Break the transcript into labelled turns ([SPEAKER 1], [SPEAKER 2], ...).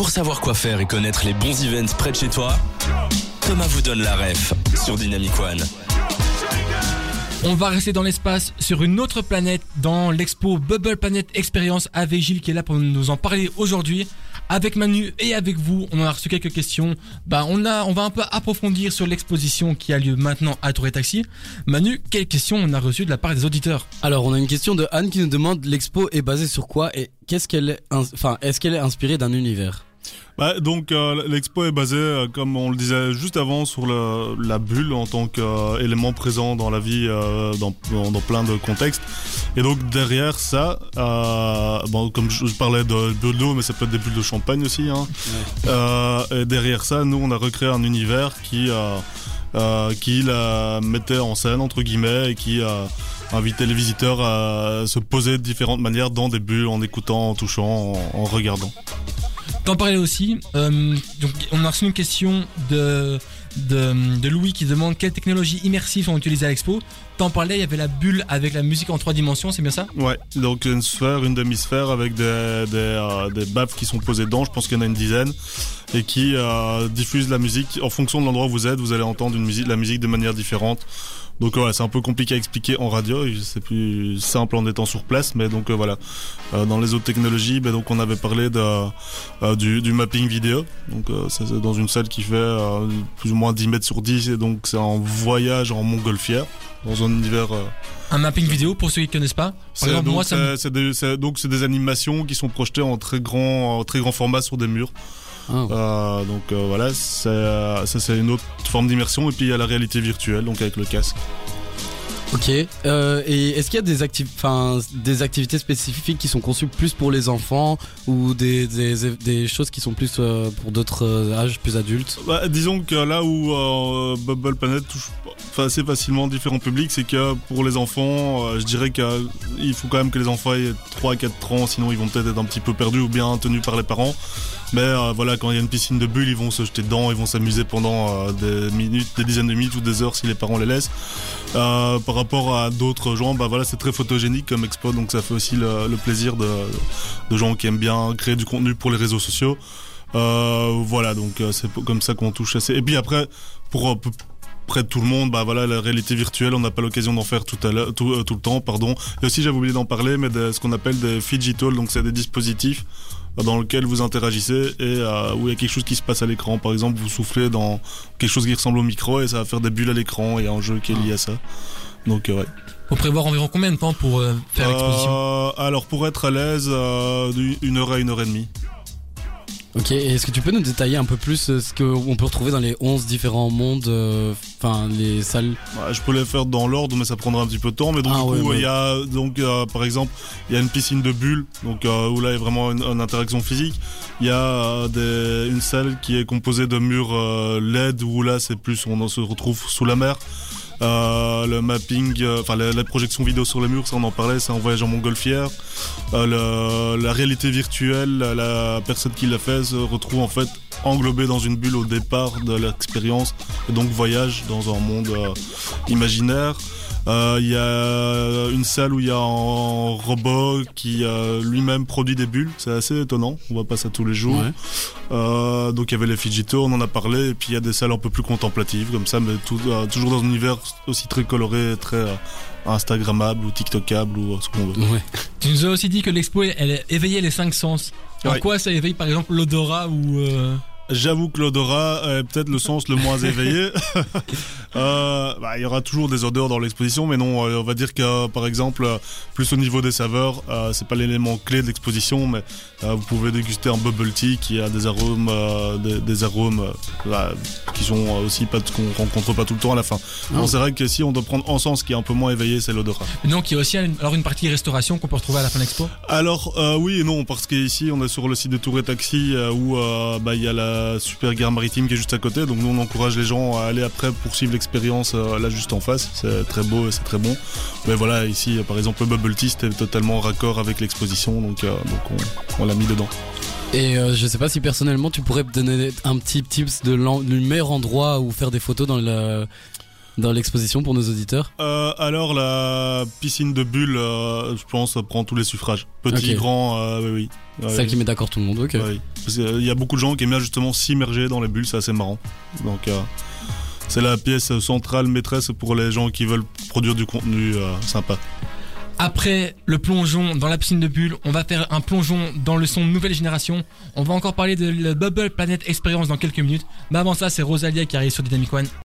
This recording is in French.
[SPEAKER 1] Pour savoir quoi faire et connaître les bons events près de chez toi, Thomas vous donne la ref sur Dynamic One.
[SPEAKER 2] On va rester dans l'espace sur une autre planète dans l'expo Bubble Planet Experience avec Gilles qui est là pour nous en parler aujourd'hui. Avec Manu et avec vous, on a reçu quelques questions. Bah, on a, on va un peu approfondir sur l'exposition qui a lieu maintenant à Tour et Taxi. Manu, quelles questions on a reçues de la part des auditeurs
[SPEAKER 3] Alors, on a une question de Anne qui nous demande l'expo est basée sur quoi et qu'est-ce qu'elle est, enfin, est-ce qu'elle est inspirée d'un univers?
[SPEAKER 4] Bah, donc euh, l'expo est basée, euh, comme on le disait juste avant, sur le, la bulle en tant qu'élément présent dans la vie, euh, dans, dans, plein de contextes. Et donc derrière ça, bon, comme je, parlais de bulles d'eau, mais ça peut être des bulles de champagne aussi. Hein. et derrière ça, nous on a recréé un univers qui, qui la mettait en scène entre guillemets et qui invitait les visiteurs à se poser de différentes manières dans des bulles, en écoutant, en touchant, en regardant.
[SPEAKER 2] T'en parlais aussi. Euh, donc, on a reçu une question de, de, Louis qui demande quelles technologies immersives sont utilisées à l'expo. T'en parlais, il y avait la bulle avec la musique en trois dimensions, c'est bien ça?
[SPEAKER 4] Ouais, donc une sphère, une demi-sphère avec des, des, euh, des, baffes qui sont posées dedans, je pense qu'il y en a une dizaine, et qui euh, diffusent la musique. En fonction de l'endroit où vous êtes, vous allez entendre la musique de manière différente. Donc ouais, c'est un peu compliqué à expliquer en radio. C'est plus simple en étant sur place, mais donc euh, voilà. Euh, dans les autres technologies, ben, donc on avait parlé de, du, mapping vidéo. Donc dans une salle qui fait plus ou moins 10 mètres sur 10 et donc c'est un voyage en montgolfière dans un univers.
[SPEAKER 2] Un mapping vidéo pour ceux qui connaissent pas.
[SPEAKER 4] donc, moi, c'est des, donc c'est des animations qui sont projetées en très grand, en très grand format sur des murs. Ah. Euh, donc euh, voilà, ça c'est une autre forme d'immersion. Et puis il y a la réalité virtuelle, donc avec le casque.
[SPEAKER 3] Ok. Euh, et est-ce qu'il y a des, des activités spécifiques qui sont conçues plus pour les enfants ou des, des, choses qui sont plus pour d'autres âges plus adultes?
[SPEAKER 4] Bah, Disons que là où Bubble Planet touche assez facilement différents publics, c'est que pour les enfants, je dirais qu'il faut quand même que les enfants aient 3 4 ans, sinon ils vont peut-être être un petit peu perdus ou bien tenus par les parents. Mais euh, voilà, quand il y a une piscine de bulles, ils vont se jeter dedans, ils vont s'amuser pendant euh, des minutes, des dizaines de minutes ou des heures si les parents les laissent. Euh, par rapport à d'autres gens, bah voilà, c'est très photogénique comme expo, donc ça fait aussi le, plaisir de, de, gens qui aiment bien créer du contenu pour les réseaux sociaux. voilà, donc c'est comme ça qu'on touche assez. Et puis après, pour près de tout le monde, bah voilà, la réalité virtuelle, on n'a pas l'occasion d'en faire tout à l'heure, tout, tout, le temps, pardon. Et aussi, j'avais oublié d'en parler, mais de ce qu'on appelle des fidgetal, donc c'est des dispositifs dans lequel vous interagissez et euh, où il y a quelque chose qui se passe à l'écran. Par exemple, vous soufflez dans quelque chose qui ressemble au micro et ça va faire des bulles à l'écran. Il y a un jeu qui est lié à ça. Donc euh, ouais.
[SPEAKER 2] Faut prévoir environ combien de temps pour euh, faire l'exposition?
[SPEAKER 4] Alors pour être à l'aise, une heure à une heure et demie.
[SPEAKER 3] Ok, est-ce que tu peux nous détailler un peu plus euh, ce qu'on peut retrouver dans les 11 différents mondes, euh, enfin les salles?
[SPEAKER 4] Je peux les faire dans l'ordre, mais ça prendra un petit peu de temps. Mais donc, ah du coup, il y a donc euh, par exemple, il y a une piscine de bulles, donc où là il y a vraiment une, interaction physique. Il y a des, une salle qui est composée de murs LED où là c'est plus on se retrouve sous la mer. Euh, le mapping, euh, enfin la, projection vidéo sur les murs, ça on en parlait, c'est un voyage en montgolfière. Euh, la réalité virtuelle, la personne qui l'a fait se retrouve en fait englobée dans une bulle au départ de l'expérience et donc voyage dans un monde imaginaire. Il euh, y a une salle où il y a un robot qui euh, lui-même produit des bulles. C'est assez étonnant. On voit pas ça tous les jours. Euh, donc il y avait les Fidjito, on en a parlé. Et puis il y a des salles un peu plus contemplatives comme ça, mais toujours dans un univers aussi très coloré, très Instagrammable ou TikTokable ou ce qu'on veut.
[SPEAKER 2] Tu nous as aussi dit que l'expo elle éveillait les cinq sens. En quoi ça éveille par exemple l'odorat ou
[SPEAKER 4] J'avoue que l'odorat est peut-être le sens le moins éveillé. euh, bah, il y aura toujours des odeurs dans l'exposition, mais non, euh, on va dire que par exemple, plus au niveau des saveurs, euh, c'est pas l'élément clé de l'exposition, mais euh, vous pouvez déguster un bubble tea qui a des arômes, euh, des, arômes qui sont aussi pas qu'on rencontre pas tout le temps à la fin. c'est vrai que si on doit prendre en sens qui est un peu moins éveillé, c'est l'odorat.
[SPEAKER 2] Donc il y a aussi alors une partie restauration qu'on peut retrouver à la fin de l'expo?
[SPEAKER 4] Alors oui et non, parce qu'ici on est sur le site de Tour et Taxi où bah, il y a la super gare maritime qui est juste à côté. Donc nous on encourage les gens à aller après poursuivre l'expérience euh, là juste en face. C'est très beau et c'est très bon. Mais voilà, ici par exemple le Bubble Tea c'était totalement raccord avec l'exposition. Donc, euh, donc on, l'a mis dedans.
[SPEAKER 3] Et euh, je sais pas si personnellement tu pourrais me donner un petit tips de le meilleur endroit où faire des photos dans dans l'exposition pour nos auditeurs?
[SPEAKER 4] Euh, Alors la piscine de bulles, je pense, prend tous les suffrages. Petit, grand, oui, oui.
[SPEAKER 3] C'est ça qui met d'accord tout le monde, ok.
[SPEAKER 4] Oui. Parce qu'il y a beaucoup de gens qui aiment bien justement s'immerger dans les bulles, c'est assez marrant. Donc euh, c'est la pièce centrale maîtresse pour les gens qui veulent produire du contenu euh, sympa.
[SPEAKER 2] Après le plongeon dans la piscine de bulles, on va faire un plongeon dans le son nouvelle génération. On va encore parler de la Bubble Planet Experience dans quelques minutes. Mais avant ça, c'est Rosalia qui arrive sur Dynamic One.